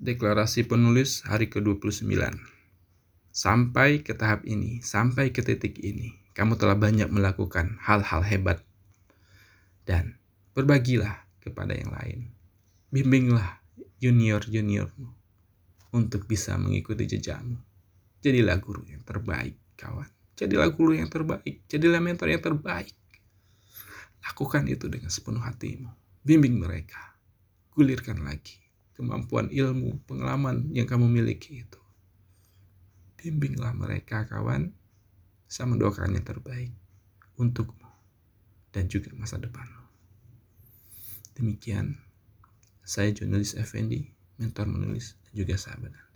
deklarasi penulis hari ke-29. Sampai ke tahap ini, sampai ke titik ini, kamu telah banyak melakukan hal-hal hebat. Dan berbagilah kepada yang lain. Bimbinglah junior-juniormu untuk bisa mengikuti jejakmu. Jadilah guru yang terbaik, kawan. Jadilah guru yang terbaik. Jadilah mentor yang terbaik. Lakukan itu dengan sepenuh hatimu. Bimbing mereka. Gulirkan lagi kemampuan ilmu, pengalaman yang kamu miliki itu. Bimbinglah mereka kawan. Saya mendoakan yang terbaik untukmu dan juga masa depanmu. Demikian, saya jurnalis Effendi, mentor menulis dan juga sahabat.